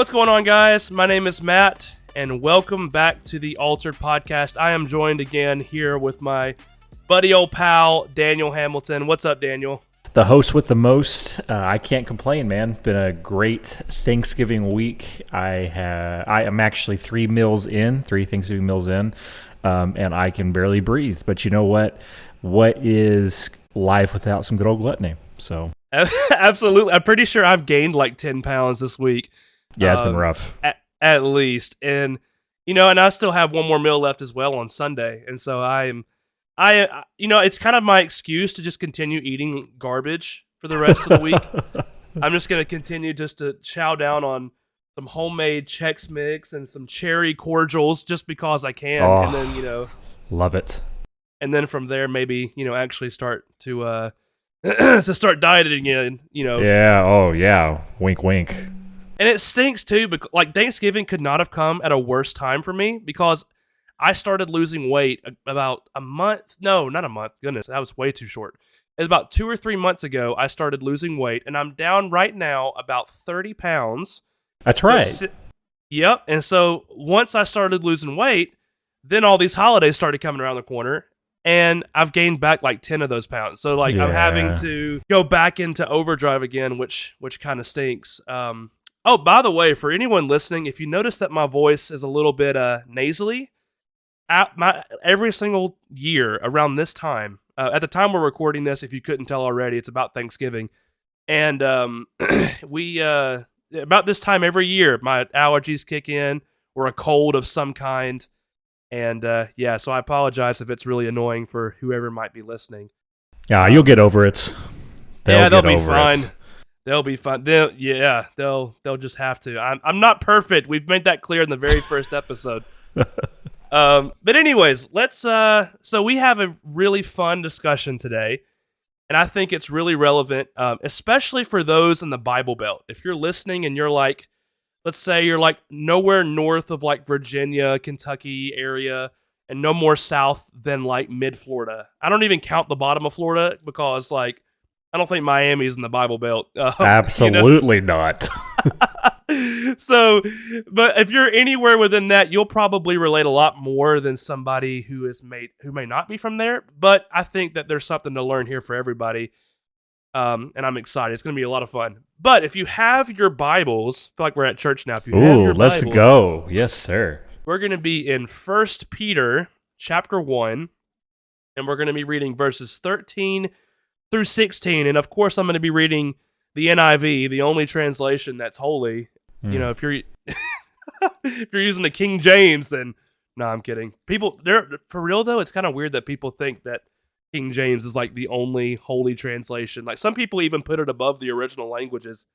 What's going on, guys? My name is Matt, and welcome back to the Altered Podcast. I am joined again here with my buddy, old pal, Daniel Hamilton. What's up, Daniel? The host with the most. Uh, I can't complain, man. Been a great Thanksgiving week. I have. I am actually three meals in, three Thanksgiving meals in, um, and I can barely breathe. But you know what? What is life without some good old gluttony? So Absolutely. I'm pretty sure I've gained like 10 pounds this week. Yeah, it's been Um, rough. at, at least and you know and i still have one more meal left as well on sunday and so i am i you know it's kind of my excuse to just continue eating garbage for the rest of the week i'm just going to continue just to chow down on some homemade chex mix and some cherry cordials just because i can Oh. and then you know Love it. and then from there maybe you know actually start to uh to start dieting again you know Yeah. Oh yeah. Wink, wink. And it stinks too, because like Thanksgiving could not have come at a worse time for me because I started losing weight about a month. No, not a month. Goodness, that was way too short. It's about two or three months ago. I started losing weight, and I'm down right now about thirty pounds. That's right. Yep. And so once I started losing weight, then all these holidays started coming around the corner. And I've gained back like ten of those pounds. So like I'm having to go back into overdrive again, which which kind of stinks. Um oh, by the way, for anyone listening, if you notice that my voice is a little bit uh nasally, my every single year around this time, uh, at the time we're recording this, if you couldn't tell already, it's about Thanksgiving. And um we uh about this time every year, my allergies kick in or a cold of some kind. And uh, yeah, so I apologize if it's really annoying for whoever might be listening. Yeah, you'll get over it. yeah, they'll be fine. it. They'll be fine. They'll yeah, they'll they'll just have to. I'm I'm not perfect. We've made that clear in the very first episode. um, but anyways, let's. Uh, so we have a really fun discussion today, and I think it's really relevant, um, especially for those in the Bible Belt. If you're listening and you're like, let's say you're like nowhere north of like Virginia, Kentucky area, and no more south than like mid Florida. I don't even count the bottom of Florida because like I don't think Miami's in the Bible Belt. Um, you know? Absolutely not. so, but if you're anywhere within that, you'll probably relate a lot more than somebody who is made who may not be from there. But I think that there's something to learn here for everybody. Um, and I'm excited. It's going to be a lot of fun. But if you have your Bibles, I feel like we're at church now. If you have Ooh, let's Bibles, go. Yes, sir. We're going to be in First Peter chapter one, and we're going to be reading verses 13 through 16. And of course, I'm going to be reading the NIV, the only translation that's holy. Hmm. You know, if you're if you're using the King James, then no, I'm kidding. People, they're for real though. It's kind of weird that people think that King James is like the only holy translation. Like some people even put it above the original languages,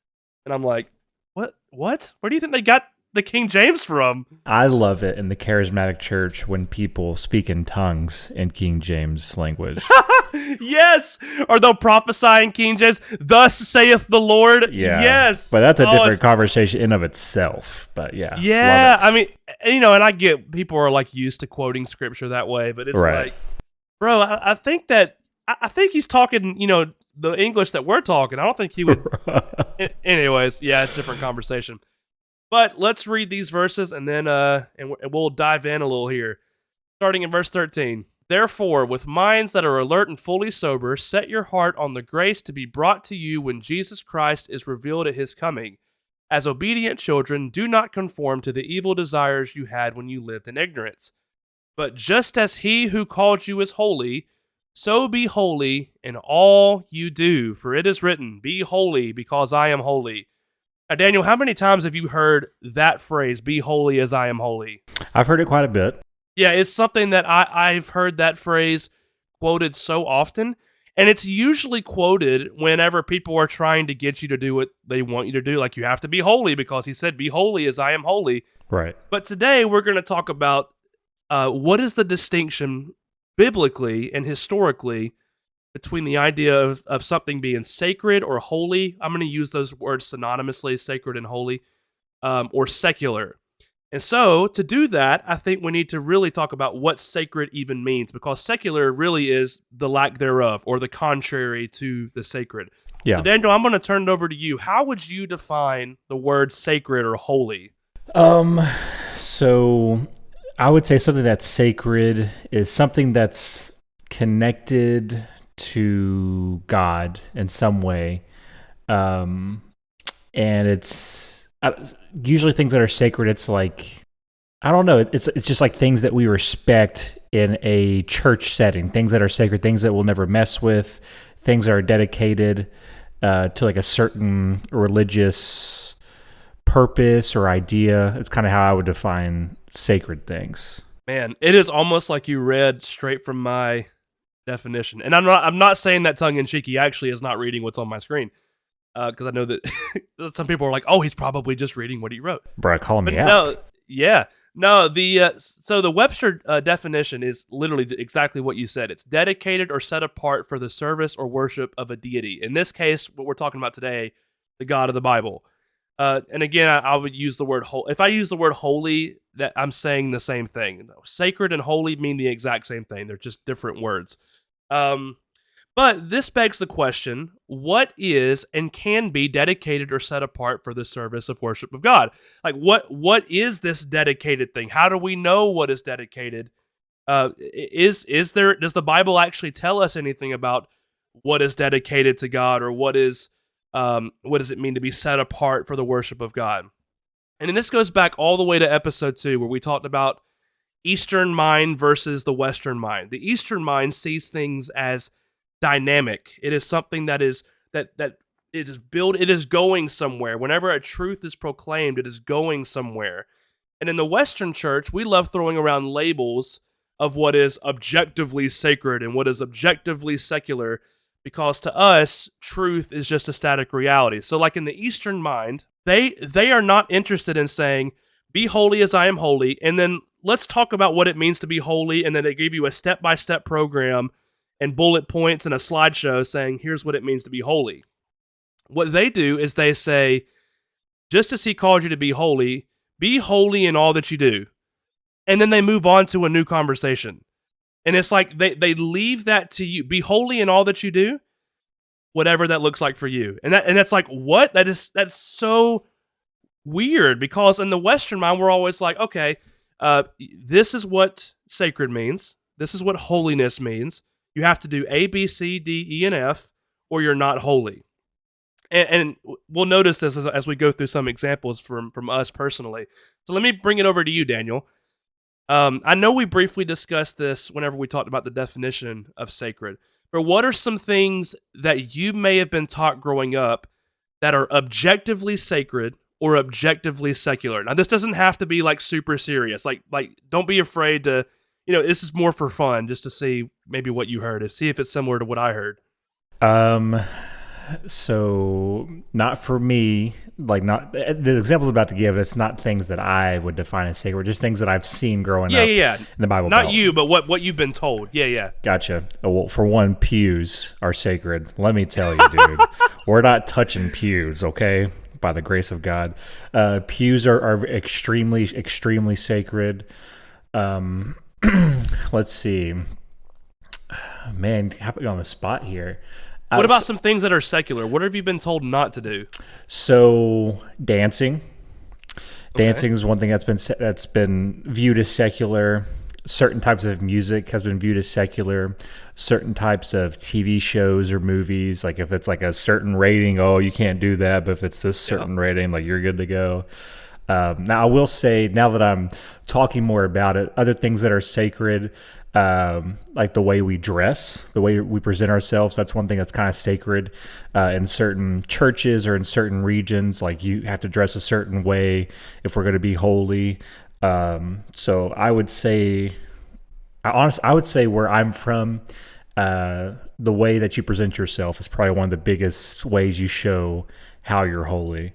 and I'm like, what? What? Where do you think they got the King James from? I love it in the charismatic church when people speak in tongues in King James language. yes, or they'll prophesy in King James. Thus saith the Lord. Yeah. Yes, But that's a Oh, different conversation in of itself. But yeah. Yeah, it. I mean, you know, and I get people are like used to quoting scripture that way, but it's Right. like, bro, I, I think that I, I think he's talking, you know, the English that we're talking. I don't think he would. Anyways, yeah, it's a different conversation. But let's read these verses and then uh, and we'll dive in a little here, starting in verse thirteen. Therefore, with minds that are alert and fully sober, set your heart on the grace to be brought to you when Jesus Christ is revealed at his coming. As obedient children, do not conform to the evil desires you had when you lived in ignorance. But just as he who called you is holy, so be holy in all you do. For it is written, Be holy, because I am holy. Now, Daniel, how many times have you heard that phrase, Be holy as I am holy? I've heard it quite a bit. Yeah, it's something that I, I've heard that phrase quoted so often. And it's usually quoted whenever people are trying to get you to do what they want you to do. Like, you have to be holy because he said, Be holy as I am holy. Right. But today we're going to talk about uh, what is the distinction biblically and historically between the idea of, of something being sacred or holy. I'm going to use those words synonymously, sacred and holy, um, or secular. And so, to do that, I think we need to really talk about what sacred even means because secular really is the lack thereof or the contrary to the sacred. Yeah. So Daniel, I'm going to turn it over to you. How would you define the word sacred or holy? Um, so I would say something that's sacred is something that's connected to God in some way. Um, and it's uh, usually things that are sacred. It's like I don't know. It's it's just like things that we respect in a church setting. Things that are sacred. Things that we'll never mess with. Things that are dedicated uh, to like a certain religious purpose or idea. It's kind of how I would define sacred things. Man, it is almost like you read straight from my definition. And I'm not I'm not saying that tongue in cheek. He actually is not reading what's on my screen. Because uh, I know that some people are like, "Oh, he's probably just reading what he wrote." Bro, But me out. no, yeah, no. The uh, so the Webster uh, definition is literally exactly what you said. It's dedicated or set apart for the service or worship of a deity. In this case, what we're talking about today, the God of the Bible. Uh, and again, I, I would use the word holy. If I use the word holy, that I'm saying the same thing. Sacred and holy mean the exact same thing. They're just different words. Um, but this begs the question what is and can be dedicated or set apart for the service of worship of God? Like what what is this dedicated thing? How do we know what is dedicated? Uh, is is there does the Bible actually tell us anything about what is dedicated to God or what is um, what does it mean to be set apart for the worship of God? And then this goes back all the way to episode two, where we talked about Eastern mind versus the Western mind. The Eastern mind sees things as dynamic. It is something that is that that it is built. It is going somewhere. Whenever a truth is proclaimed, it is going somewhere. And in the Western church, we love throwing around labels of what is objectively sacred and what is objectively secular because to us truth is just a static reality so like in the eastern mind they they are not interested in saying be holy as i am holy and then let's talk about what it means to be holy and then they give you a step-by-step program and bullet points and a slideshow saying here's what it means to be holy what they do is they say just as he called you to be holy be holy in all that you do and then they move on to a new conversation and it's like they, they leave that to you. Be holy in all that you do, whatever that looks like for you. And that and that's like what? That is that's so weird because in the Western mind, we're always like, okay, uh, this is what sacred means. This is what holiness means. You have to do A, B, C, D, E, and F, or you're not holy. And, and we'll notice this as, as we go through some examples from from us personally. So let me bring it over to you, Daniel. Um, I know we briefly discussed this whenever we talked about the definition of sacred, but what are some things that you may have been taught growing up that are objectively sacred or objectively secular? Now, this doesn't have to be like super serious. Like, like don't be afraid to, you know, this is more for fun, just to see maybe what you heard, and see if it's similar to what I heard. Um, so not for me. Like not the examples I'm about to give. It's not things that I would define as sacred. Just things that I've seen growing Yeah, up yeah, yeah. in the Bible. Not Belt. you, but what what you've been told. Yeah, yeah. Gotcha. Oh, well, for one, pews are sacred. Let me tell you, dude. We're not touching pews, okay? By the grace of God, uh, pews are, are extremely, extremely sacred. Um, let's see. Man, you on the spot here? Uh, What about some things that are secular? What have you been told not to do? So dancing, dancing is one thing that's been that's been viewed as secular. Certain types of music has been viewed as secular. Certain types of TV shows or movies, like if it's like a certain rating, oh, you can't do that. But if it's this certain rating, like you're good to go. Um, now, I will say, now that I'm talking more about it, other things that are sacred, um, like the way we dress, the way we present ourselves, that's one thing that's kind of sacred uh, in certain churches or in certain regions. Like you have to dress a certain way if we're going to be holy. Um, so I would say, I honestly, I would say where I'm from, uh, the way that you present yourself is probably one of the biggest ways you show how you're holy.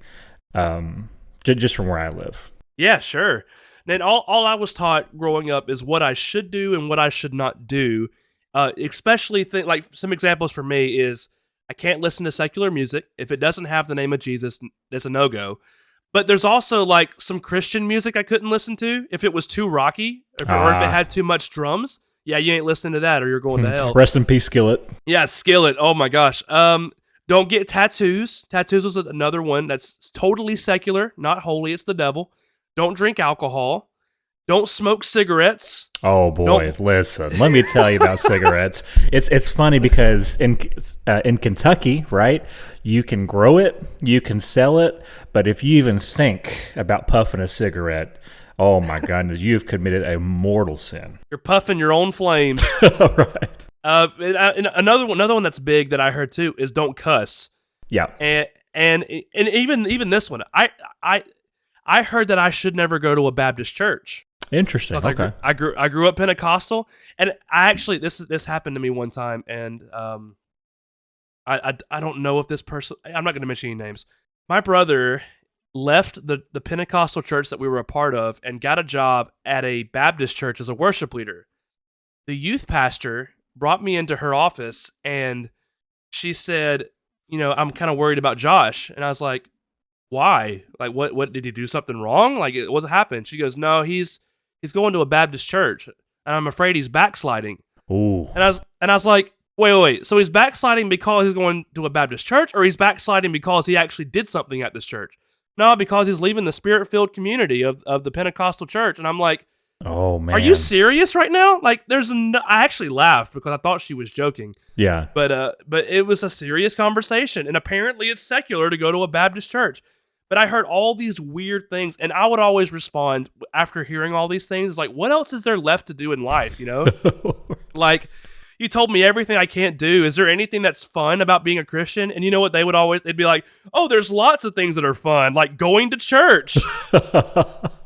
Um, just from where I live. Yeah, sure. Then all, all I was taught growing up is what I should do and what I should not do. Uh, especially think like some examples for me is I can't listen to secular music if it doesn't have the name of Jesus. It's a no go. But there's also like some Christian music I couldn't listen to if it was too rocky if, or if it Ah. had too much drums. Yeah, you ain't listening to that or you're going to hell. Rest in peace, Skillet. Yeah, Skillet. Oh my gosh. Um, Don't get tattoos. Tattoos was another one that's totally secular, not holy. It's the devil. Don't drink alcohol. Don't smoke cigarettes. Oh boy, Nope. listen. Let me tell you about cigarettes. It's it's funny because in uh, in Kentucky, right? You can grow it, you can sell it, but if you even think about puffing a cigarette, oh my goodness, you've committed a mortal sin. You're puffing your own flames. right. Uh, and, uh, and another one, another one that's big that I heard too is don't cuss. Yeah. And and and even even this one, I I I heard that I should never go to a Baptist church. Interesting. Because I, Okay. grew, I grew I grew up Pentecostal, and I actually this this happened to me one time, and um, I I, I don't know if this person I'm not going to mention any names. My brother left the the Pentecostal church that we were a part of and got a job at a Baptist church as a worship leader. The youth pastor brought me into her office, and she said, "You know, I'm kind of worried about Josh," and I was like. Why? Like, what? What did he do something wrong? Like, what happened? She goes, "No, he's he's going to a Baptist church, and I'm afraid he's backsliding. Ooh. And I was and I was like, wait, wait, wait. So he's backsliding because he's going to a Baptist church, or he's backsliding because he actually did something at this church? No, because he's leaving the spirit filled community of, of the Pentecostal church. And I'm like, Oh man. are you serious right now? Like, there's no. I actually laughed because I thought she was joking, Yeah. but uh, but it was a serious conversation, and apparently it's secular to go to a Baptist church. But I heard all these weird things, and I would always respond after hearing all these things, like, what else is there left to do in life? You know, like you told me everything I can't do. Is there anything that's fun about being a Christian? And you know what they would always they'd be like, "Oh, there's lots of things that are fun, like going to church."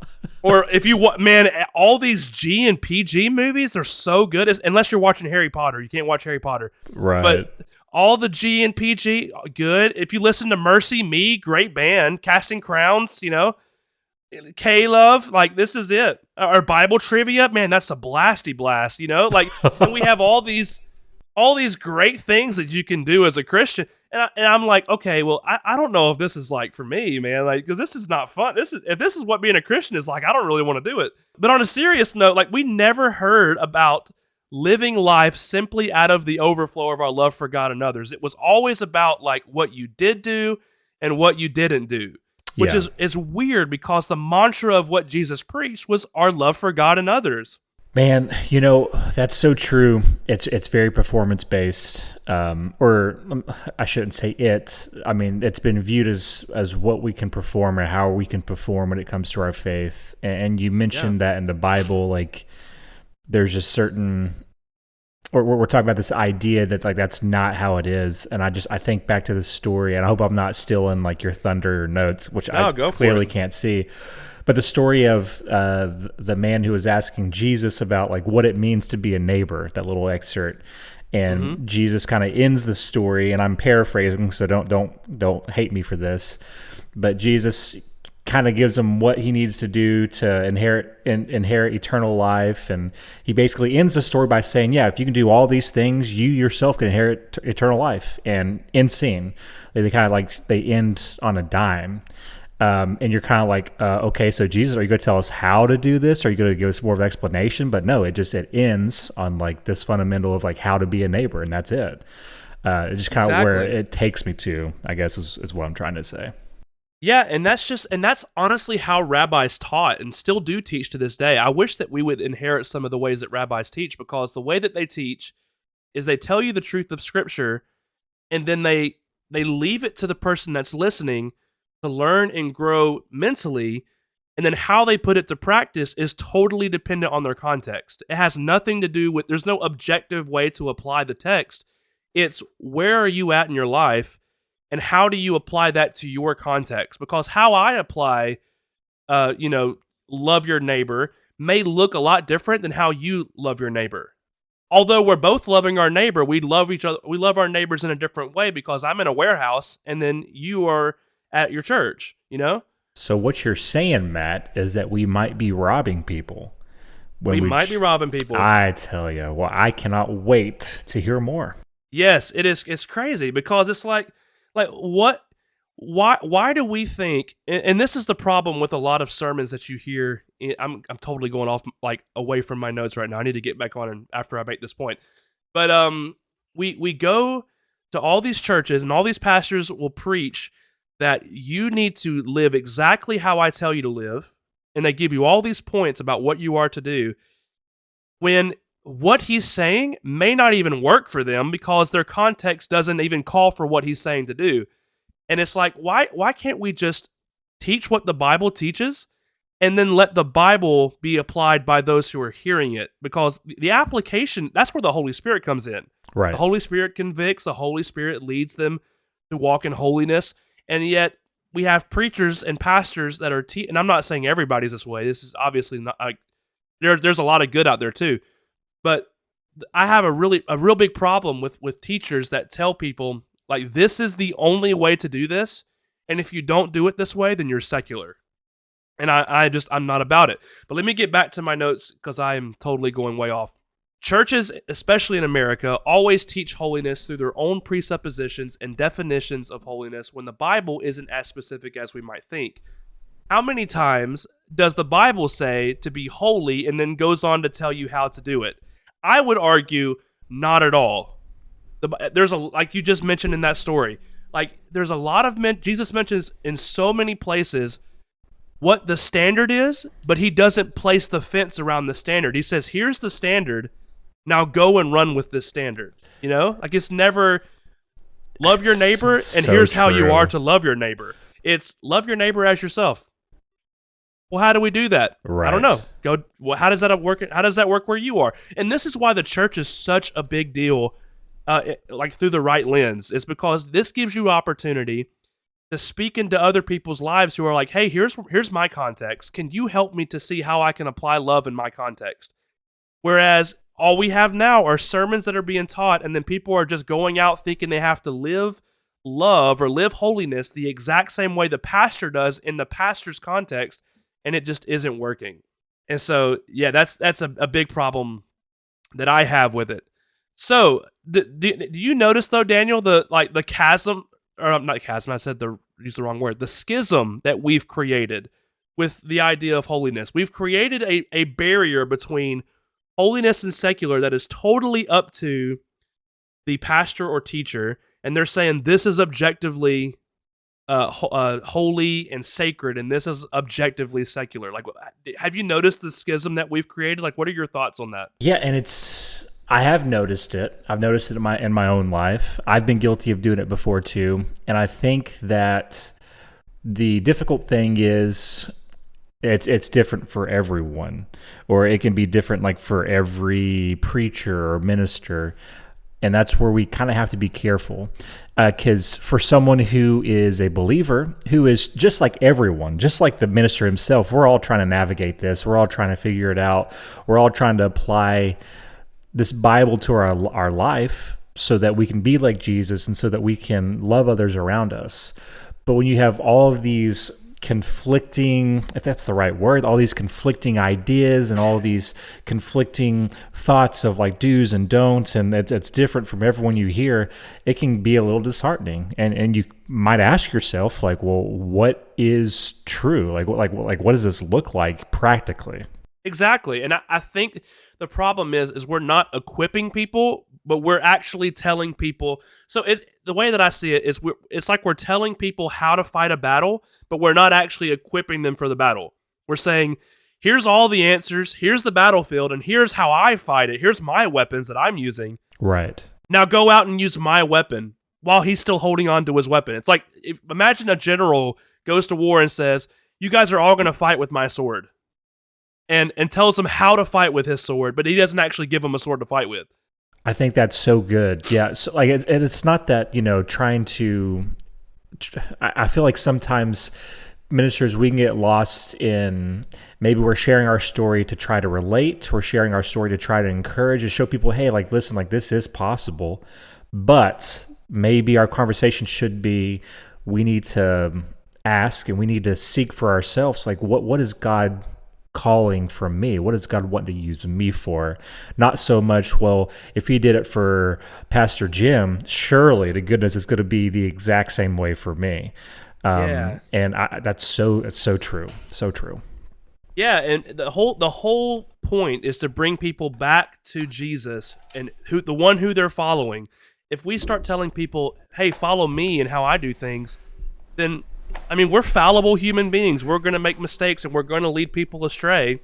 or if you want, man, all these G and PG movies, they're so good. It's- Unless you're watching Harry Potter, you can't watch Harry Potter. right. But all the G and PG, good. If you listen to MercyMe, great band, Casting Crowns, you know, K Love, like this is it. Our Bible trivia, man, that's a blasty blast, you know. Like, and we have all these, all these great things that you can do as a Christian, and, I, and I'm like, okay, well, I, I don't know if this is like for me, man, like because this is not fun. This is if this is what being a Christian is like, I don't really want to do it. But on a serious note, like we never heard about living life simply out of the overflow of our love for God and others. It was always about like what you did do and what you didn't do. Which Yeah. is is weird because the mantra of what Jesus preached was our love for God and others. Man, you know that's so true. It's it's very performance based, um, or um, I shouldn't say it. I mean, it's been viewed as as what we can perform or how we can perform when it comes to our faith. And, you mentioned that in the Bible, like there's just certain, or we're we're talking about this idea that like that's not how it is. And I just I think back to the story, and I hope I'm not stealing like your thunder notes, which No, I clearly can't see. But the story of uh, the man who was asking Jesus about like what it means to be a neighbor, that little excerpt, and Mm-hmm. Jesus kind of ends the story, and I'm paraphrasing, so don't don't don't hate me for this, but Jesus kind of gives him what he needs to do to inherit in, inherit eternal life, and he basically ends the story by saying, "Yeah, if you can do all these things, you yourself can inherit t- eternal life." And in scene, they, they kind of like they end on a dime um, and you're kind of like, uh, okay, so Jesus, are you going to tell us how to do this? Are you going to give us more of an explanation? But no, it just it ends on like this fundamental of like how to be a neighbor, and that's it. Uh, it's just kind of where it takes me to, I guess, is, is what I'm trying to say. Yeah, and that's just and that's honestly how rabbis taught and still do teach to this day. I wish that we would inherit some of the ways that rabbis teach because the way that they teach is they tell you the truth of scripture and then they they leave it to the person that's listening to learn and grow mentally and then how they put it to practice is totally dependent on their context. It has nothing to do with there's no objective way to apply the text. It's where are you at in your life and how do you apply that to your context because how i apply uh you know love your neighbor may look a lot different than how you love your neighbor although we're both loving our neighbor we love each other we love our neighbors in a different way because i'm in a warehouse and then you are at your church you know So what you're saying, Matt, is that we might be robbing people. When we, might ch- be robbing people I tell you, well, I cannot wait to hear more. Yes, it is. It's crazy because it's like, like what? Why? Why do we think? And, and this is the problem with a lot of sermons that you hear. I- I'm I'm totally going off like away from my notes right now. I need to get back on and after I make this point. But um, we we go to all these churches and all these pastors will preach that you need to live exactly how I tell you to live, and they give you all these points about what you are to do, when what he's saying may not even work for them because their context doesn't even call for what he's saying to do. And it's like, why why can't we just teach what the Bible teaches and then let the Bible be applied by those who are hearing it? Because the application, that's where the Holy Spirit comes in. Right. The Holy Spirit convicts, the Holy Spirit leads them to walk in holiness. And yet we have preachers and pastors that are te- and I'm not saying everybody's this way. This is obviously not like there there's a lot of good out there too. But I have a really a real big problem with with teachers that tell people like this is the only way to do this and if you don't do it this way then you're secular. And I I just I'm not about it. But let me get back to my notes cuz I am totally going way off. Churches, especially in America, always teach holiness through their own presuppositions and definitions of holiness when the Bible isn't as specific as we might think. How many times does the Bible say to be holy and then goes on to tell you how to do it? I would argue not at all. The, there's a like you just mentioned in that story. Like there's a lot of men Jesus mentions in so many places what the standard is, but he doesn't place the fence around the standard. He says, "Here's the standard. Now go and run with this standard." You know? Like it's never love your neighbor and so here's how you are to love your neighbor. It's love your neighbor as yourself. Well, how do we do that? I don't know. Go. Well, how does that work? How does that work where you are? And this is why the church is such a big deal, uh, it- like through the right lens. Is because this gives you opportunity to speak into other people's lives who are like, "Hey, here's here's my context. Can you help me to see how I can apply love in my context?" Whereas all we have now are sermons that are being taught, and then people are just going out thinking they have to live love or live holiness the exact same way the pastor does in the pastor's context, and it just isn't working. And so, yeah, that's that's a, a big problem that I have with it. So, do, do, you notice though, Daniel, the like the chasm or not chasm? I said the use the wrong word. The schism that we've created with the idea of holiness. We've created a, a barrier between holiness and secular that is totally up to the pastor or teacher, and they're saying this is objectively uh, ho- uh, holy and sacred, and this is objectively secular. Like, have you noticed the schism that we've created? Like, what are your thoughts on that? Yeah, and it's I have noticed it. I've noticed it in my in my own life. I've been guilty of doing it before too, and I think that the difficult thing is it's it's different for everyone, or it can be different like for every preacher or minister, and that's where we kind of have to be careful. Uh, because for someone who is a believer, who is just like everyone, just like the minister himself, we're all trying to navigate this. We're all trying to figure it out. We're all trying to apply this Bible to our our life so that we can be like Jesus and so that we can love others around us. But when you have all of these conflicting, if that's the right word, all these conflicting ideas and all these conflicting thoughts of like do's and don'ts, and it's, it's different from everyone you hear, it can be a little disheartening. And and you might ask yourself, like, well, what is true? Like, what like like what does this look like practically? Exactly. And I, I think the problem is is we're not equipping people, but we're actually telling people. So it, the way that I see it is we're, it's like we're telling people how to fight a battle, but we're not actually equipping them for the battle. We're saying, here's all the answers, here's the battlefield, and here's how I fight it. Here's my weapons that I'm using. Right. Now go out and use my weapon while he's still holding on to his weapon. It's like if, imagine a general goes to war and says, "You guys are all going to fight with my sword." And and tells them how to fight with his sword, but he doesn't actually give them a sword to fight with. I think that's so good. Yeah. So like, and it's not that you know trying to. I I feel like sometimes ministers we can get lost in maybe we're sharing our story to try to relate. We're sharing our story to try to encourage and show people, hey, like listen, like this is possible. But maybe our conversation should be, we need to ask and we need to seek for ourselves, like what what is God calling from me? What does God want to use me for? Not so much, well, if he did it for Pastor Jim, surely to goodness it's going to be the exact same way for me. Um, Yeah. And I, that's so, it's so true. So true. Yeah, and the whole the whole point is to bring people back to Jesus and who the one who they're following if we start telling people, "Hey, follow me and how I do things," then I mean, we're fallible human beings. We're going to make mistakes and we're going to lead people astray,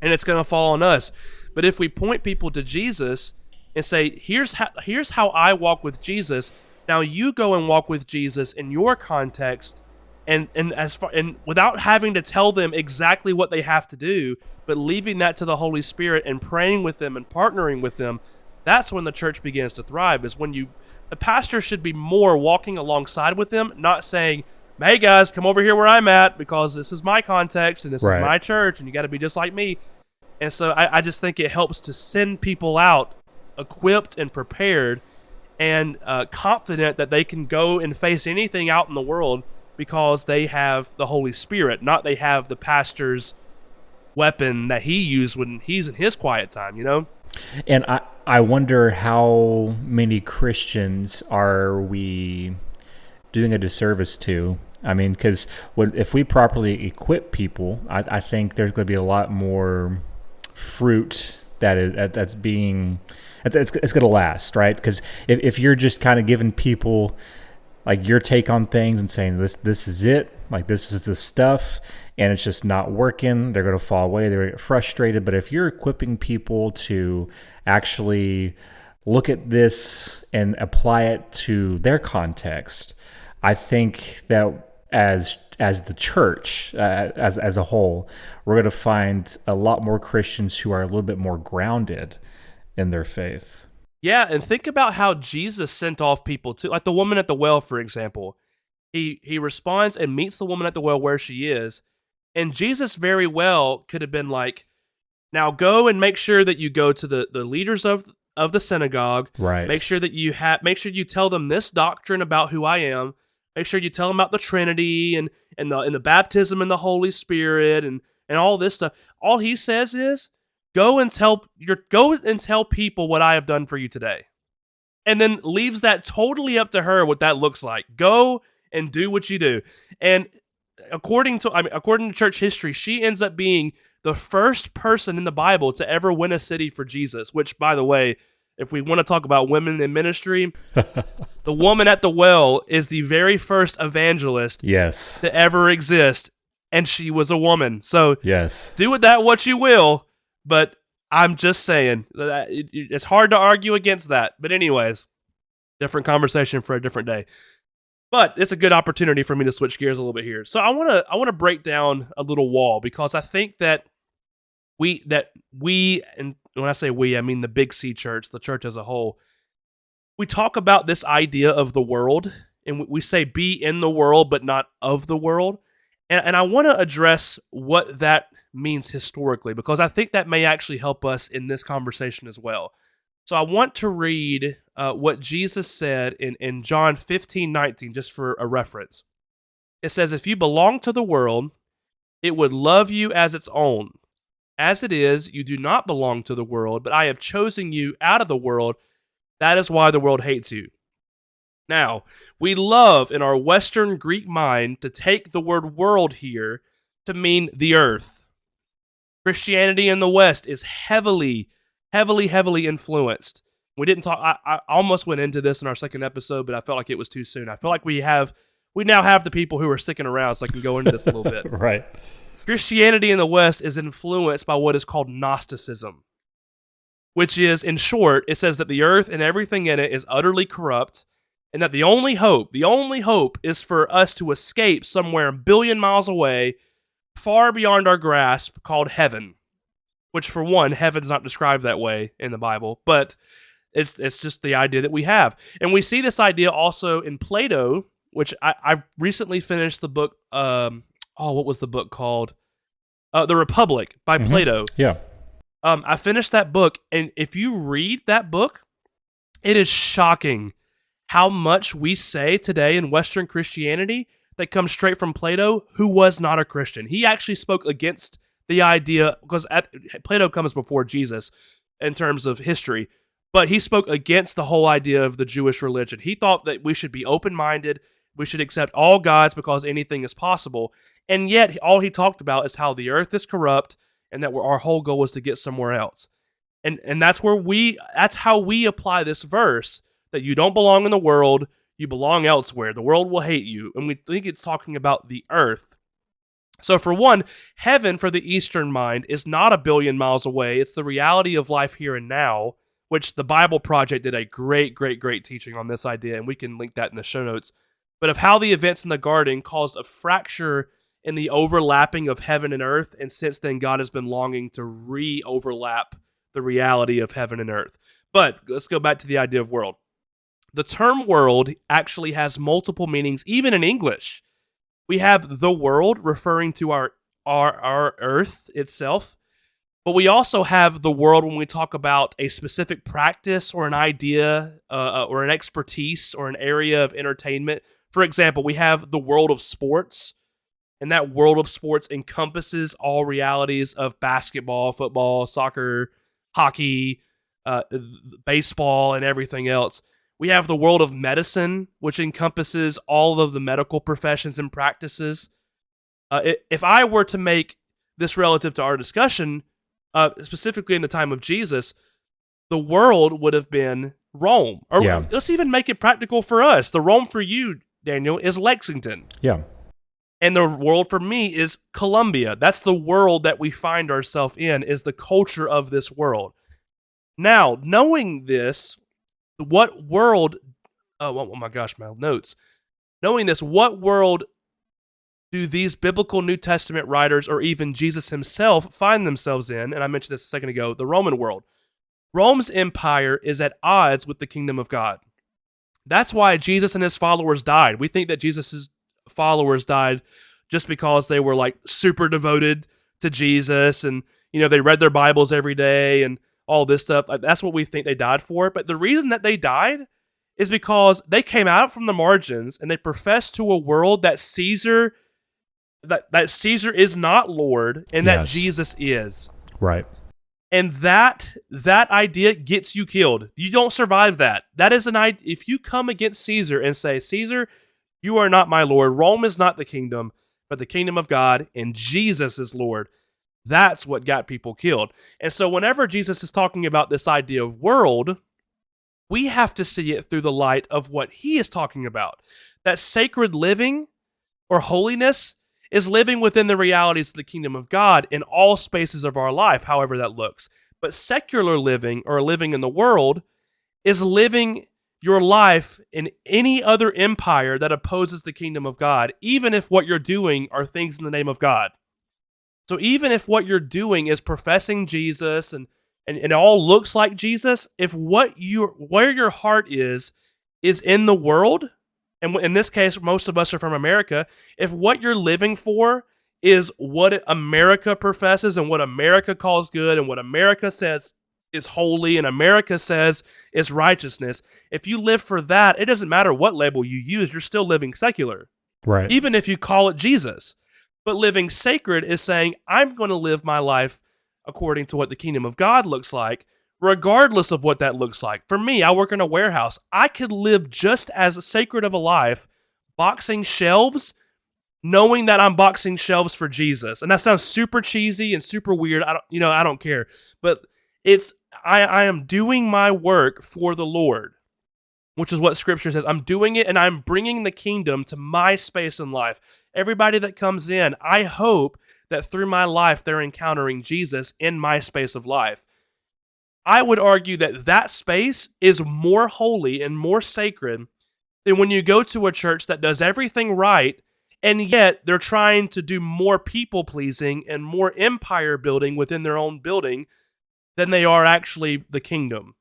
and it's going to fall on us. But if we point people to Jesus and say, "Here's how here's how I walk with Jesus," now you go and walk with Jesus in your context, and and as far and without having to tell them exactly what they have to do, but leaving that to the Holy Spirit and praying with them and partnering with them, that's when the church begins to thrive. Is when you the pastor should be more walking alongside with them, not saying, "Hey guys, come over here where I'm at because this is my context and this Right. is my church, and you got to be just like me." And so I, I just think it helps to send people out equipped and prepared and uh, confident that they can go and face anything out in the world because they have the Holy Spirit, not they have the pastor's weapon that he used when he's in his quiet time, you know? And I, I wonder how many Christians are we doing a disservice to? I mean, because if we properly equip people, I, I think there's going to be a lot more fruit that is that, that's being it's, it's, it's going to last, right? Because if, if you're just kind of giving people like your take on things and saying this this is it, like this is the stuff, and it's just not working, they're going to fall away. They're get frustrated. But if you're equipping people to actually look at this and apply it to their context, I think that as as the church uh, as as a whole, we're going to find a lot more Christians who are a little bit more grounded in their faith. Yeah, and think about how Jesus sent off people too. Like the woman at the well, for example. He he responds and meets the woman at the well where she is. And Jesus very well could have been like, now go and make sure that you go to the, the leaders of of the synagogue. Right. Make sure that you have make sure you tell them this doctrine about who I am. Make sure you tell them about the Trinity and and the and the baptism and the Holy Spirit and and all this stuff. All he says is go and tell your go and tell people what I have done for you today. And then leaves that totally up to her what that looks like. Go and do what you do. And according to I mean according to church history, she ends up being the first person in the Bible to ever win a city for Jesus, which by the way, if we want to talk about women in ministry, the woman at the well is the very first evangelist yes. to ever exist, and she was a woman. So Yes. do with that what you will, but I'm just saying uh, that it- it's hard to argue against that. But anyways, different conversation for a different day. But it's a good opportunity for me to switch gears a little bit here. So I want to I want to break down a little wall because I think that we that we and when I say we, I mean the Big C church, the church as a whole. We talk about this idea of the world and we- say be in the world but not of the world. And, and I want to address what that means historically because I think that may actually help us in this conversation as well. So I want to read uh, what Jesus said in, in John 15 19, just for a reference. It says, If you belong to the world, it would love you as its own. As it is, you do not belong to the world, but I have chosen you out of the world. That is why the world hates you. Now, we love in our Western Greek mind to take the word world here to mean the earth. Christianity in the West is heavily, heavily, heavily influenced. We didn't talk, I, I almost went into this in our second episode, but I felt like it was too soon. I feel like we have, we now have the people who are sticking around, so I can go into this a little bit. Right. Christianity in the West is influenced by what is called Gnosticism, which is, in short, it says that the earth and everything in it is utterly corrupt, and that the only hope, the only hope is for us to escape somewhere a billion miles away, far beyond our grasp, called heaven. Which, for one, heaven's not described that way in the Bible, but it's it's just the idea that we have, and we see this idea also in Plato, which I, I've recently finished the book. Um, oh, what was the book called? Uh, the Republic by Mhm. Plato. Yeah. Um, I finished that book, and if you read that book, it is shocking how much we say today in Western Christianity that comes straight from Plato, who was not a Christian. He actually spoke against the idea because at, Plato comes before Jesus in terms of history, but he spoke against the whole idea of the Jewish religion. He thought that we should be open minded, we should accept all gods because anything is possible. And yet, all he talked about is how the earth is corrupt and that our whole goal is to get somewhere else. And and that's where we that's how we apply this verse that you don't belong in the world, you belong elsewhere. The world will hate you. And we think it's talking about the earth. So, for one, heaven for the Eastern mind is not a billion miles away. It's the reality of life here and now, which the Bible Project did a great, great, great teaching on this idea. And we can link that in the show notes. But of how the events in the garden caused a fracture in the overlapping of heaven and earth. And since then, God has been longing to re overlap the reality of heaven and earth. But let's go back to the idea of world. The term world actually has multiple meanings, even in English. We have the world referring to our, our, our earth itself, but we also have the world when we talk about a specific practice or an idea uh, uh or an expertise or an area of entertainment. For example, we have the world of sports, and that world of sports encompasses all realities of basketball, football, soccer, hockey, uh, baseball, and everything else. We have the world of medicine, which encompasses all of the medical professions and practices. Uh, if I were to make this relative to our discussion, uh, specifically in the time of Jesus, the world would have been Rome. Or yeah. let's even make it practical for us. The Rome for you, Daniel, is Lexington. Yeah. And the world for me is Columbia. That's the world that we find ourselves in, is the culture of this world. Now, knowing this, what world? Oh, oh, oh my gosh, my notes. Knowing this, what world do these biblical New Testament writers or even Jesus himself find themselves in? And I mentioned this a second ago the Roman world. Rome's empire is at odds with the kingdom of God. That's why Jesus and his followers died. We think that Jesus' followers died just because they were like super devoted to Jesus and, you know, they read their Bibles every day and all this stuff. That's what we think they died for. But the reason that they died is because they came out from the margins and they professed to a world that Caesar that, that Caesar is not Lord and that. Jesus is. Right. And that that idea gets you killed. You don't survive that. That is an idea. If you come against Caesar and say, Caesar, you are not my Lord. Rome is not the kingdom, but the kingdom of God, and Jesus is Lord. That's what got people killed. And so, whenever Jesus is talking about this idea of world, we have to see it through the light of what he is talking about. That sacred living or holiness is living within the realities of the kingdom of God in all spaces of our life, however that looks. But secular living or living in the world is living your life in any other empire that opposes the kingdom of God, even if what you're doing are things in the name of God. So even if what you're doing is professing Jesus and, and, and it all looks like Jesus, if what you where your heart is is in the world, and in this case, most of us are from America, if what you're living for is what America professes and what America calls good and what America says is holy and America says is righteousness, if you live for that, it doesn't matter what label you use, you're still living secular. Right. Even if you call it Jesus. But living sacred is saying, I'm going to live my life according to what the kingdom of God looks like, regardless of what that looks like. For me, I work in a warehouse. I could live just as sacred of a life boxing shelves, knowing that I'm boxing shelves for Jesus. And that sounds super cheesy and super weird. I don't, you know, I don't care. But it's I, I am doing my work for the Lord, which is what Scripture says. I'm doing it and I'm bringing the kingdom to my space in life everybody that comes in, I hope that through my life they're encountering Jesus in my space of life. I would argue that that space is more holy and more sacred than when you go to a church that does everything right and yet they're trying to do more people pleasing and more empire building within their own building than they are actually the kingdom.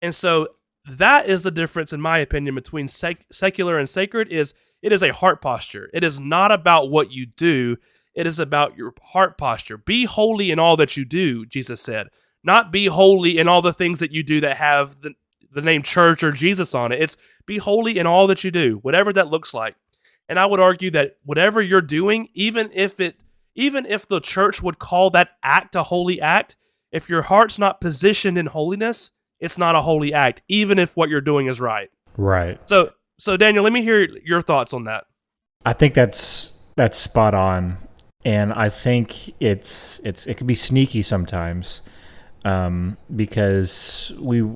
And so that is the difference in my opinion between sec- secular and sacred is it is a heart posture. It is not about what you do, it is about your heart posture. Be holy in all that you do, Jesus said. Not be holy in all the things that you do that have the, the name church or Jesus on it. It's be holy in all that you do, whatever that looks like. And I would argue that whatever you're doing, even if it even if the church would call that act a holy act, if your heart's not positioned in holiness, it's not a holy act, even if what you're doing is right. Right. So so Daniel, let me hear your thoughts on that. I think that's that's spot on, and I think it's it's it can be sneaky sometimes, um, because we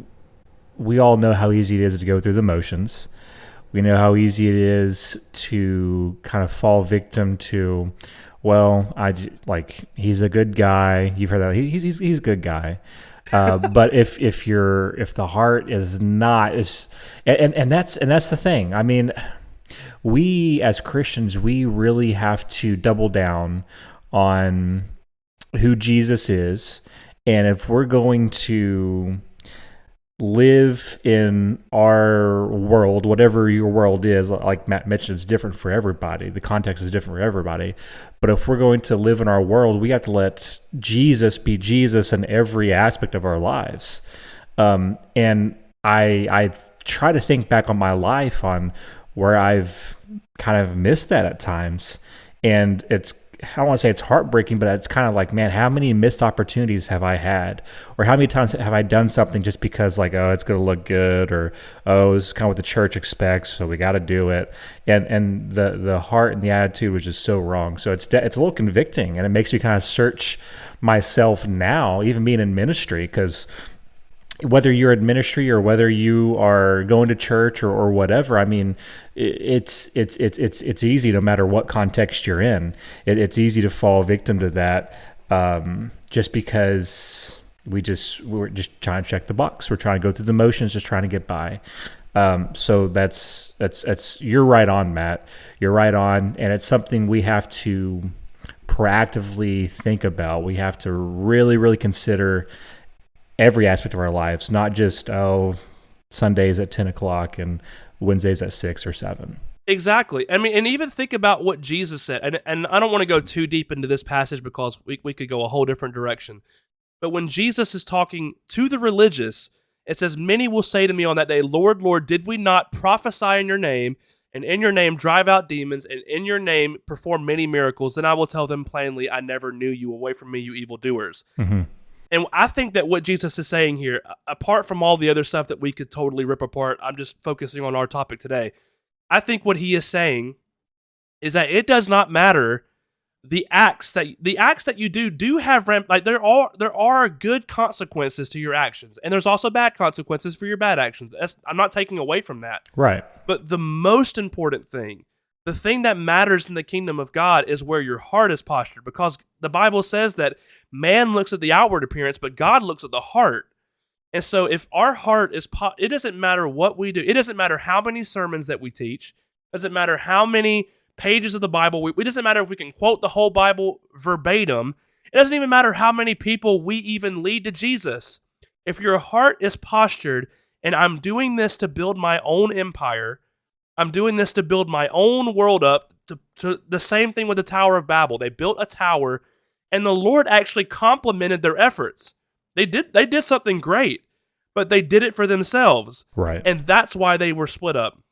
we all know how easy it is to go through the motions. We know how easy it is to kind of fall victim to, well, I like he's a good guy. You've heard that he's he's, he's a good guy. Uh, but if if you're if the heart is not is and and that's and that's the thing. I mean, we as Christians we really have to double down on who Jesus is, and if we're going to live in our world, whatever your world is, like Matt mentioned, it's different for everybody. The context is different for everybody. But if we're going to live in our world, we have to let Jesus be Jesus in every aspect of our lives. Um, and I I try to think back on my life on where I've kind of missed that at times. And it's I don't want to say it's heartbreaking, but it's kind of like, man, how many missed opportunities have I had? Or how many times have I done something just because, like, oh, it's going to look good, or oh, this is kind of what the church expects, so we got to do it. And and the the heart and the attitude was just so wrong. So it's it's a little convicting, and it makes me kind of search myself now, even being in ministry, because whether you're in ministry or whether you are going to church or, or whatever, I mean, it's it's it's it's it's easy no matter what context you're in. It, it's easy to fall victim to that um, just because we just we're just trying to check the box. We're trying to go through the motions, just trying to get by. Um, so that's that's that's you're right on, Matt. You're right on, and it's something we have to proactively think about. We have to really really consider every aspect of our lives, not just oh Sundays at ten o'clock and Wednesdays at six or seven. Exactly. I mean, and even think about what Jesus said. And and I don't want to go too deep into this passage because we we could go a whole different direction. But when Jesus is talking to the religious, it says, Many will say to me on that day, Lord, Lord, did we not prophesy in your name, and in your name drive out demons, and in your name perform many miracles? Then I will tell them plainly, I never knew you. Away from me, you evildoers. Mm-hmm. And I think that what Jesus is saying here, apart from all the other stuff that we could totally rip apart, I'm just focusing on our topic today. I think what he is saying is that it does not matter the acts that the acts that you do do have ram- like there are there are good consequences to your actions. And there's also bad consequences for your bad actions. That's, i'm not taking away from that. Right. But the most important thing the thing that matters in the kingdom of god is where your heart is postured because the bible says that man looks at the outward appearance, but God looks at the heart. And so if our heart is, po- it doesn't matter what we do. It doesn't matter how many sermons that we teach. It doesn't matter how many pages of the Bible. We, it doesn't matter if we can quote the whole Bible verbatim. It doesn't even matter how many people we even lead to Jesus. If your heart is postured and I'm doing this to build my own empire, I'm doing this to build my own world up. To, to the same thing with the Tower of Babel. They built a tower and the Lord actually complimented their efforts. They did they did something great, but they did it for themselves. Right. And that's why they were split up.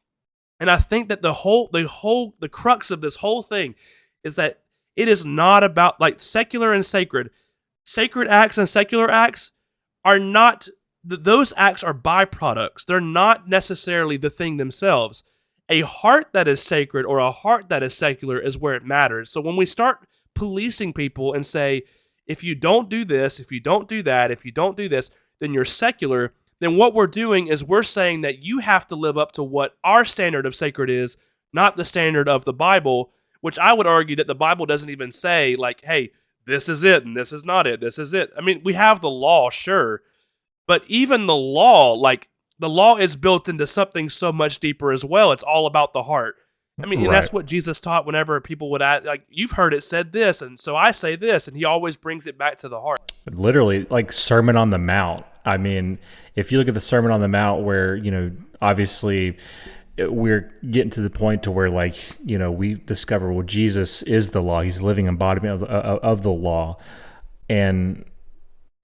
And I think that the whole the whole the crux of this whole thing is that it is not about like secular and sacred. Sacred acts and secular acts are not those acts are byproducts. They're not necessarily the thing themselves. A heart that is sacred or a heart that is secular is where it matters. So when we start policing people and say, if you don't do this, if you don't do that, if you don't do this, then you're secular. Then what we're doing is we're saying that you have to live up to what our standard of sacred is, not the standard of the Bible, which I would argue that the Bible doesn't even say, like, hey, this is it and this is not it. This is it. I mean, we have the law, sure, but even the law, like, the law is built into something so much deeper as well. It's all about the heart. I mean, and that's what Jesus taught whenever people would ask, like, you've heard it said this, and so I say this, and he always brings it back to the heart. Literally, like Sermon on the Mount. I mean, if you look at the Sermon on the Mount, where, you know, obviously we're getting to the point to where, like, you know, we discover, well, Jesus is the law, he's a living embodiment of, of, of the law. And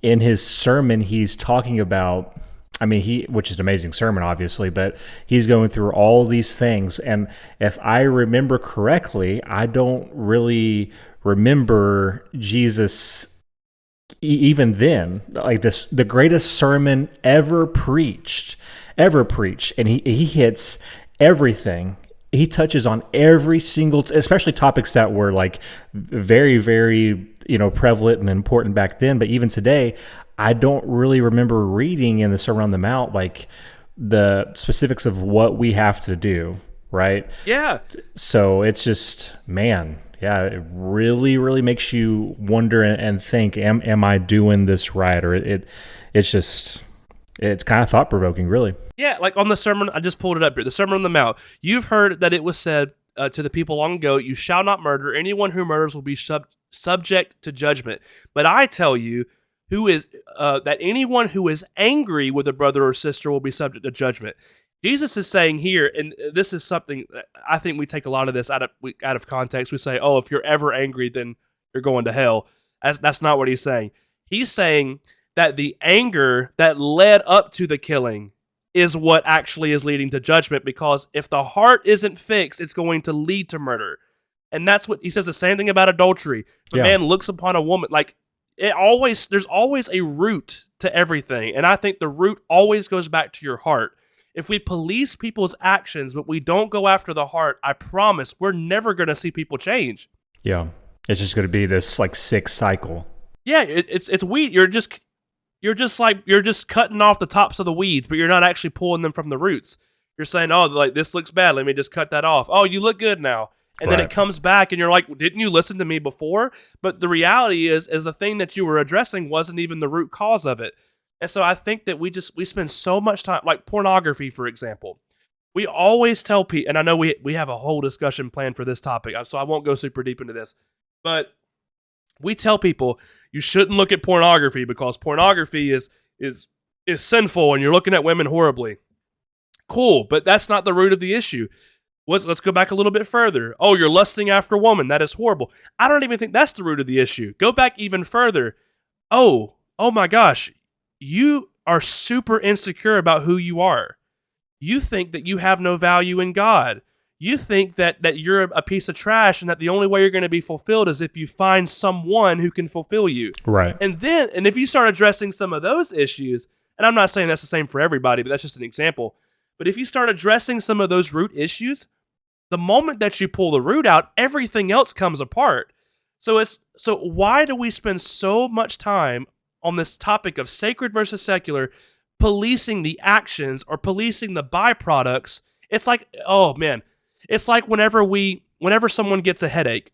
in his sermon, he's talking about I mean, he, which is an amazing sermon, obviously, but he's going through all these things. And if I remember correctly, I don't really remember Jesus even then, like this, the greatest sermon ever preached, ever preached. And he, he hits everything. He touches on every single, especially topics that were like very, very, you know, prevalent and important back then. But even today, I don't really remember reading in the Sermon on the Mount like the specifics of what we have to do, right? Yeah. So it's just, man, yeah, it really, really makes you wonder and, think, am am I doing this right? Or it, it it's just it's kind of thought provoking, really. Yeah, like on the sermon, I just pulled it up here. The Sermon on the Mount. You've heard that it was said uh, to the people long ago, "You shall not murder. Anyone who murders will be sub- subject to judgment." But I tell you, who is uh, that anyone who is angry with a brother or sister will be subject to judgment. Jesus is saying here, and this is something I think we take a lot of this out of out of context. We say, "Oh, if you're ever angry, then you're going to hell." That's that's not what he's saying. He's saying that the anger that led up to the killing is what actually is leading to judgment because if the heart isn't fixed, it's going to lead to murder. And that's what he says the same thing about adultery. If Yeah. a man looks upon a woman, like it always, there's always a root to everything. And I think the root always goes back to your heart. If we police people's actions, but we don't go after the heart, I promise we're never going to see people change. Yeah, it's just going to be this like sick cycle. Yeah, it, it's it's weed. You're just you're just like you're just cutting off the tops of the weeds, but you're not actually pulling them from the roots. You're saying, "Oh, like this looks bad. Let me just cut that off." Oh, you look good now. And then it comes back and you're like, "Didn't you listen to me before?" But the reality is is the thing that you were addressing wasn't even the root cause of it. And so I think that we just we spend so much time like pornography for example. We always tell people and I know we we have a whole discussion planned for this topic, uh, so I won't go super deep into this. But we tell people you shouldn't look at pornography because pornography is is is sinful and you're looking at women horribly. Cool, but that's not the root of the issue. Let's, let's go back a little bit further. Oh, you're lusting after a woman. That is horrible. I don't even think that's the root of the issue. Go back even further. Oh, oh my gosh. You are super insecure about who you are. You think that you have no value in God. You think that that you're a piece of trash and that the only way you're going to be fulfilled is if you find someone who can fulfill you. Right. And then, and if you start addressing some of those issues, and I'm not saying that's the same for everybody, but that's just an example. But if you start addressing some of those root issues, the moment that you pull the root out, everything else comes apart. So it's so why do we spend so much time on this topic of sacred versus secular, policing the actions or policing the byproducts? It's like, oh man, it's like whenever we whenever someone gets a headache,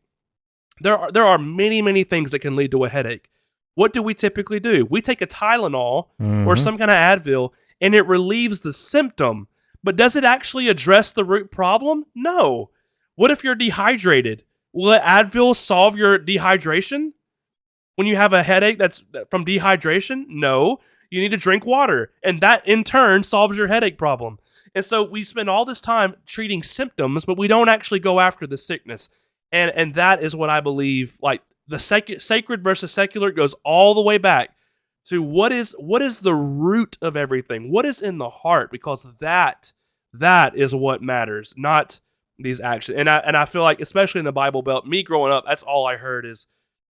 there are there are many, many things that can lead to a headache. What do we typically do? We take a Tylenol or Mhm. some kind of Advil and it relieves the symptom. But does it actually address the root problem? No. What if you're dehydrated? Will Advil solve your dehydration? When you have a headache that's from dehydration? No. You need to drink water. And that in turn solves your headache problem. And so we spend all this time treating symptoms, but we don't actually go after the sickness. And and that is what I believe like the sec- sacred versus secular goes all the way back to what is what is the root of everything what is in the heart because that that is what matters not these actions and i and i feel like especially in the bible belt me growing up that's all i heard is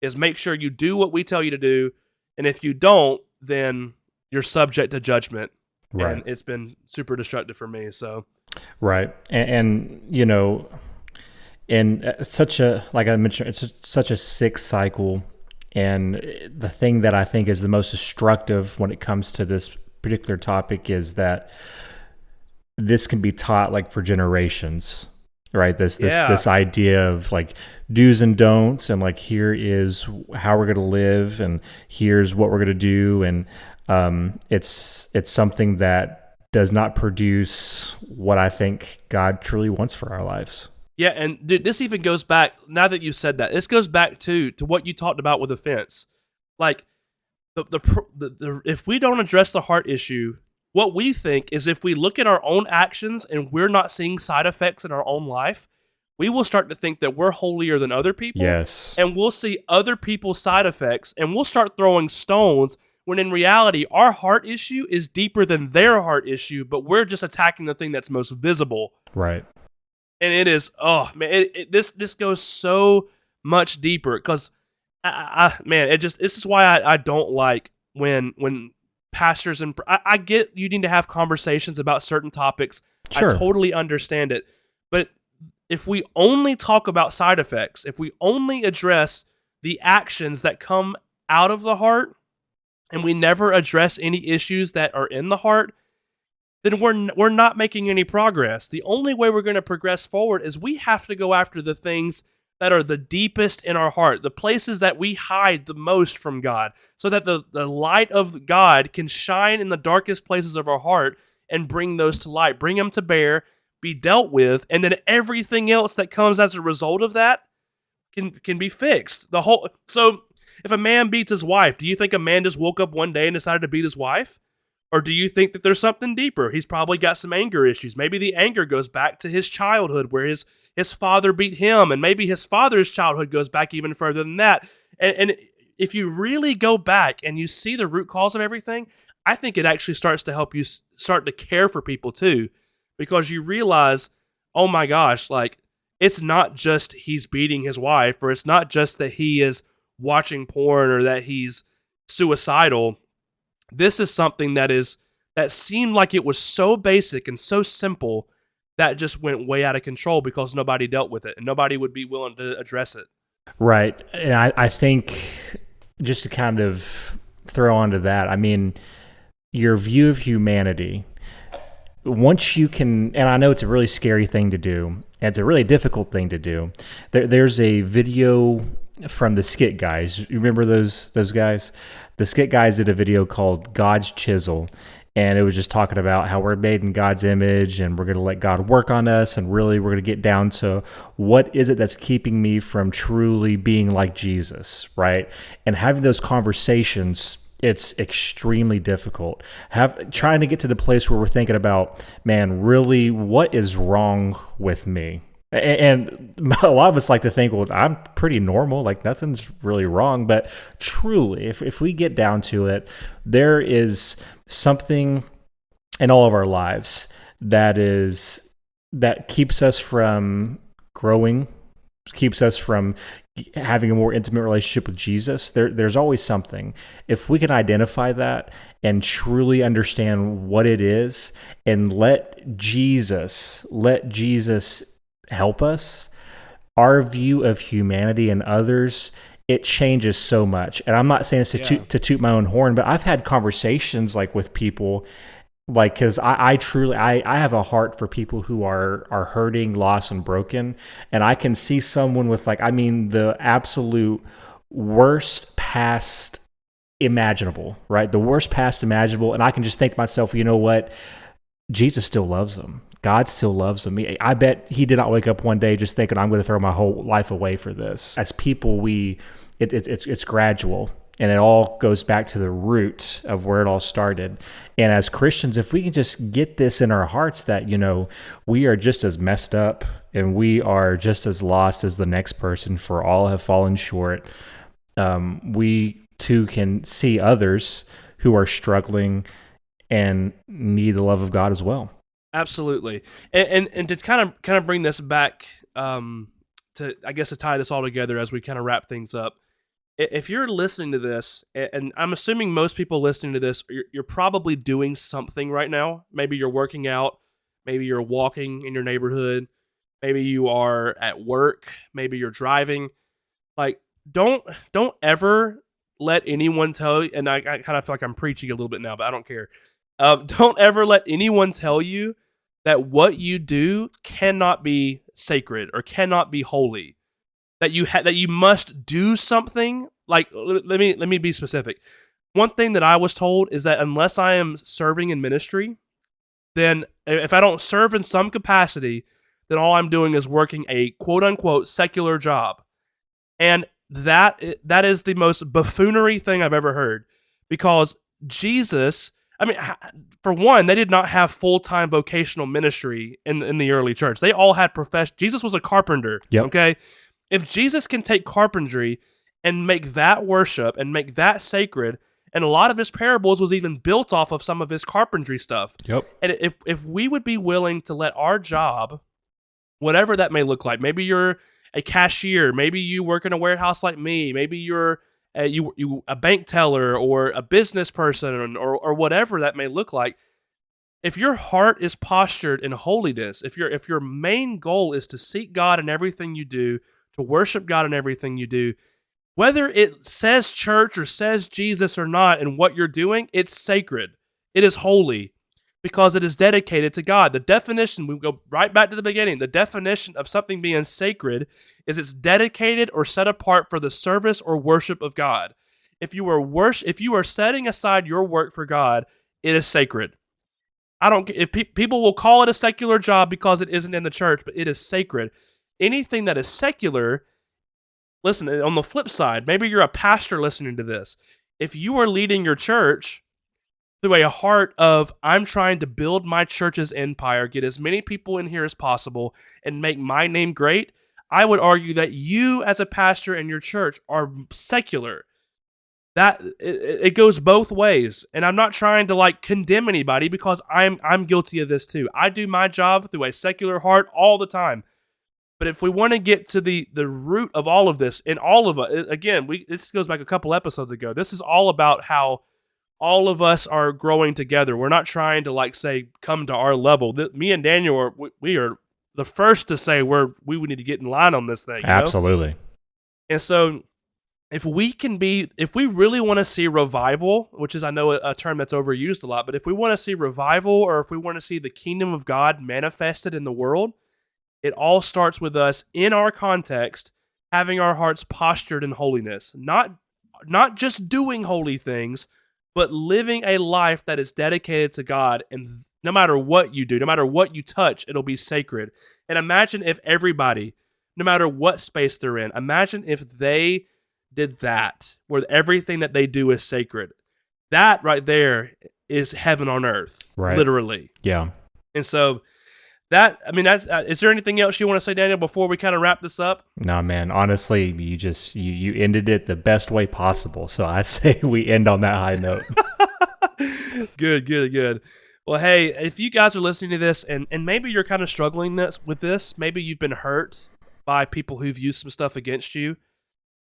is make sure you do what we tell you to do and if you don't then you're subject to judgment Right. and it's been super destructive for me so Right. And, and you know, and it's such a like I mentioned, it's such a sick cycle. And the thing that I think is the most destructive when it comes to this particular topic is that this can be taught like for generations right? This this Yeah. this idea of like do's and don'ts and like here is how we're going to live and here's what we're going to do. And um it's it's something that does not produce what i think god truly wants for our lives Yeah, and dude, this even goes back. Now that you said that, this goes back to to what you talked about with offense. Like the the, the the if we don't address the heart issue, what we think is if we look at our own actions and we're not seeing side effects in our own life, we will start to think that we're holier than other people. yes And we'll see other people's side effects and we'll start throwing stones when in reality our heart issue is deeper than their heart issue, but we're just attacking the thing that's most visible right and it is oh man it, it, this this goes so much deeper because I, I, man it just this is why I, I don't like when when pastors and I, I get you need to have conversations about certain topics Sure. i totally understand it but if we only talk about side effects if we only address the actions that come out of the heart and we never address any issues that are in the heart then we're we're not making any progress. The only way we're going to progress forward is we have to go after the things that are the deepest in our heart, the places that we hide the most from God, so that the, the light of God can shine in the darkest places of our heart and bring those to light, bring them to bear, be dealt with, and then everything else that comes as a result of that can can be fixed. The whole so if a man beats his wife, do you think a man just woke up one day and decided to beat his wife? Or do you think that there's something deeper? He's probably got some anger issues. Maybe the anger goes back to his childhood where his his father beat him, and maybe his father's childhood goes back even further than that. And, and if you really go back and you see the root cause of everything, I think it actually starts to help you start to care for people too, because you realize, oh my gosh, like it's not just he's beating his wife, or it's not just that he is watching porn or that he's suicidal. This is something that is that seemed like it was so basic and so simple that just went way out of control because nobody dealt with it and nobody would be willing to address it. Right. And I, I think just to kind of throw onto that, I mean, your view of humanity, once you can, and I know it's a really scary thing to do, it's a really difficult thing to do. There, there's a video from the skit guys. You remember those those guys? The skit guys did a video called God's Chisel, and it was just talking about how we're made in God's image and we're going to let God work on us and really we're going to get down to what is it that's keeping me from truly being like Jesus, right? And having those conversations it's extremely difficult. Have trying to get to the place where we're thinking about, man, really what is wrong with me? And a lot of us like to think, well, I'm pretty normal, like nothing's really wrong. But truly, if, if we get down to it, there is something in all of our lives that is that keeps us from growing, keeps us from having a more intimate relationship with Jesus. There, there's always something. If we can identify that and truly understand what it is, and let Jesus, let Jesus help us, our view of humanity and others, it changes so much. And I'm not saying this to, yeah. toot, to toot my own horn, but I've had conversations like with people like because I, I truly I, I have a heart for people who are are hurting lost and broken. And i can see someone with like i mean the absolute worst past imaginable right? The worst past imaginable. And i can just think to myself you know what? Jesus still loves them God still loves him. I bet he did not wake up one day just thinking, I'm going to throw my whole life away for this. As people, we, it, it, it's, it's gradual and it all goes back to the root of where it all started. And as Christians, if we can just get this in our hearts that, you know, we are just as messed up and we are just as lost as the next person, for all have fallen short, um, we too can see others who are struggling and need the love of God as well. Absolutely, and and, and to kind of kind of bring this back um, to I guess to tie this all together as we kind of wrap things up. If you're listening to this, and I'm assuming most people listening to this, you're, you're probably doing something right now. Maybe you're working out, maybe you're walking in your neighborhood, maybe you are at work, maybe you're driving. Like, don't don't ever let anyone tell you. And I, I kind of feel like I'm preaching a little bit now, but I don't care uh, don't ever let anyone tell you that what you do cannot be sacred or cannot be holy. That you ha- that you must do something. Like let me let me be specific. One thing that I was told is that unless I am serving in ministry, then if I don't serve in some capacity, then all I'm doing is working a quote unquote secular job. And that that is the most buffoonery thing I've ever heard because Jesus I mean, for one, they did not have full time vocational ministry in in the early church. They all had profession. Jesus was a carpenter. Yep. Okay, if Jesus can take carpentry and make that worship and make that sacred, and a lot of his parables was even built off of some of his carpentry stuff. Yep. And if if we would be willing to let our job, whatever that may look like, maybe you're a cashier, maybe you work in a warehouse like me, maybe you're a, you you a bank teller or a business person or or whatever that may look like if your heart is postured in holiness if your if your main goal is to seek God in everything you do to worship God in everything you do whether it says church or says Jesus or not and what you're doing it's sacred. It is holy because it is dedicated to God. The definition, we go right back to the beginning. The definition of something being sacred is it's dedicated or set apart for the service or worship of God. If you are worship, if you are setting aside your work for God, it is sacred. I don't if pe- people will call it a secular job because it isn't in the church, but it is sacred. Anything that is secular, listen, on the flip side, maybe you're a pastor listening to this. If you are leading your church through a heart of I'm trying to build my church's empire, get as many people in here as possible, and make my name great, I would argue that you as a pastor in your church are secular. That it, it goes both ways, and I'm not trying to like condemn anybody because I'm I'm guilty of this too. I do my job through a secular heart all the time. But if we want to get to the the root of all of this, and all of us, again, we this goes back a couple episodes ago. This is all about how all of us are growing together. We're not trying to like say come to our level. me and Daniel are we, we are the first to say we're we need to get in line on this thing. Absolutely. Know? And so if we can be if we really want to see revival, which is I know a, a term that's overused a lot, but if we want to see revival or if we want to see the kingdom of God manifested in the world, it all starts with us in our context having our hearts postured in holiness. Not not just doing holy things, but living a life that is dedicated to God. And no matter what you do, no matter what you touch, it'll be sacred. And imagine if everybody, no matter what space they're in, imagine if they did that, where everything that they do is sacred. That right there is heaven on earth, right. literally. Yeah. And so that I mean, that's uh, is there anything else you want to say, Daniel, before we kind of wrap this up? No, man. Honestly, you just you you ended it the best way possible. So I say we end on that high note. good, good, good. Well, hey, if you guys are listening to this and and maybe you're kind of struggling this with this, maybe you've been hurt by people who've used some stuff against you.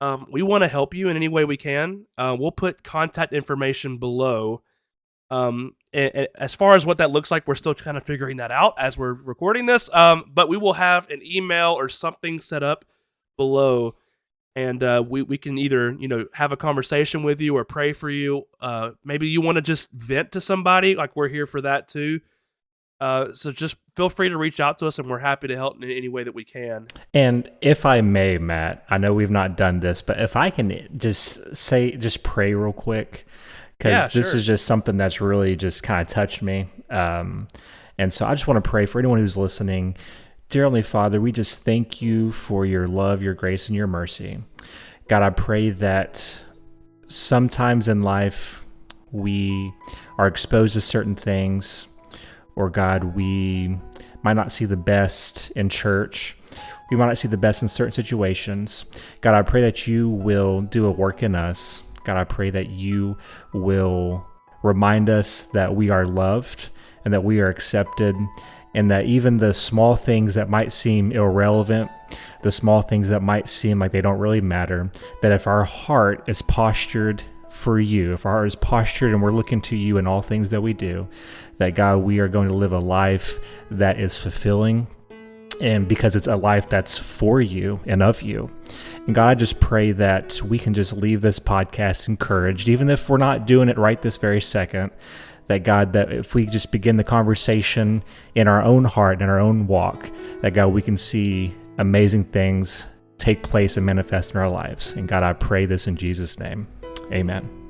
Um, we want to help you in any way we can. Uh, we'll put contact information below. Um, as far as what that looks like, we're still kind of figuring that out as we're recording this. Um, but we will have an email or something set up below, and uh, we we can either you know have a conversation with you or pray for you. Uh, maybe you want to just vent to somebody, like we're here for that too. Uh, so just feel free to reach out to us, and we're happy to help in any way that we can. And if I may, Matt, I know we've not done this, but if I can just say, just pray real quick because yeah, this sure. is just something that's really just kind of touched me. Um, and so I just want to pray for anyone who's listening. Dear Heavenly Father, we just thank you for your love, your grace, and your mercy. God, I pray that sometimes in life we are exposed to certain things, or God, we might not see the best in church. We might not see the best in certain situations. God, I pray that you will do a work in us God, I pray that you will remind us that we are loved and that we are accepted, and that even the small things that might seem irrelevant, the small things that might seem like they don't really matter, that if our heart is postured for you, if our heart is postured and we're looking to you in all things that we do, that God, we are going to live a life that is fulfilling and because it's a life that's for you and of you. And God, I just pray that we can just leave this podcast encouraged, even if we're not doing it right this very second. That God, that if we just begin the conversation in our own heart and in our own walk, that God, we can see amazing things take place and manifest in our lives. And God, I pray this in Jesus' name. Amen.